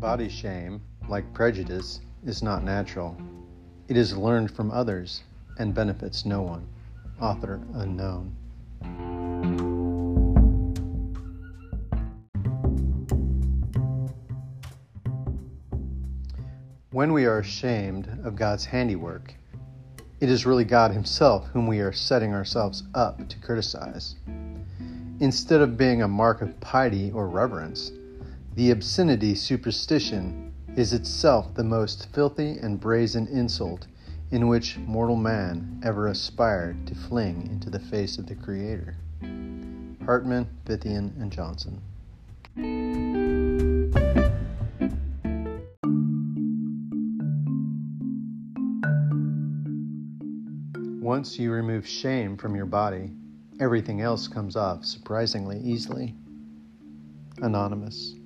Body shame, like prejudice, is not natural. It is learned from others and benefits no one. Author unknown. When we are ashamed of God's handiwork, it is really God Himself whom we are setting ourselves up to criticize. Instead of being a mark of piety or reverence, the obscenity superstition is itself the most filthy and brazen insult in which mortal man ever aspired to fling into the face of the Creator. Hartman, Fithian, and Johnson. Once you remove shame from your body, everything else comes off surprisingly easily. Anonymous.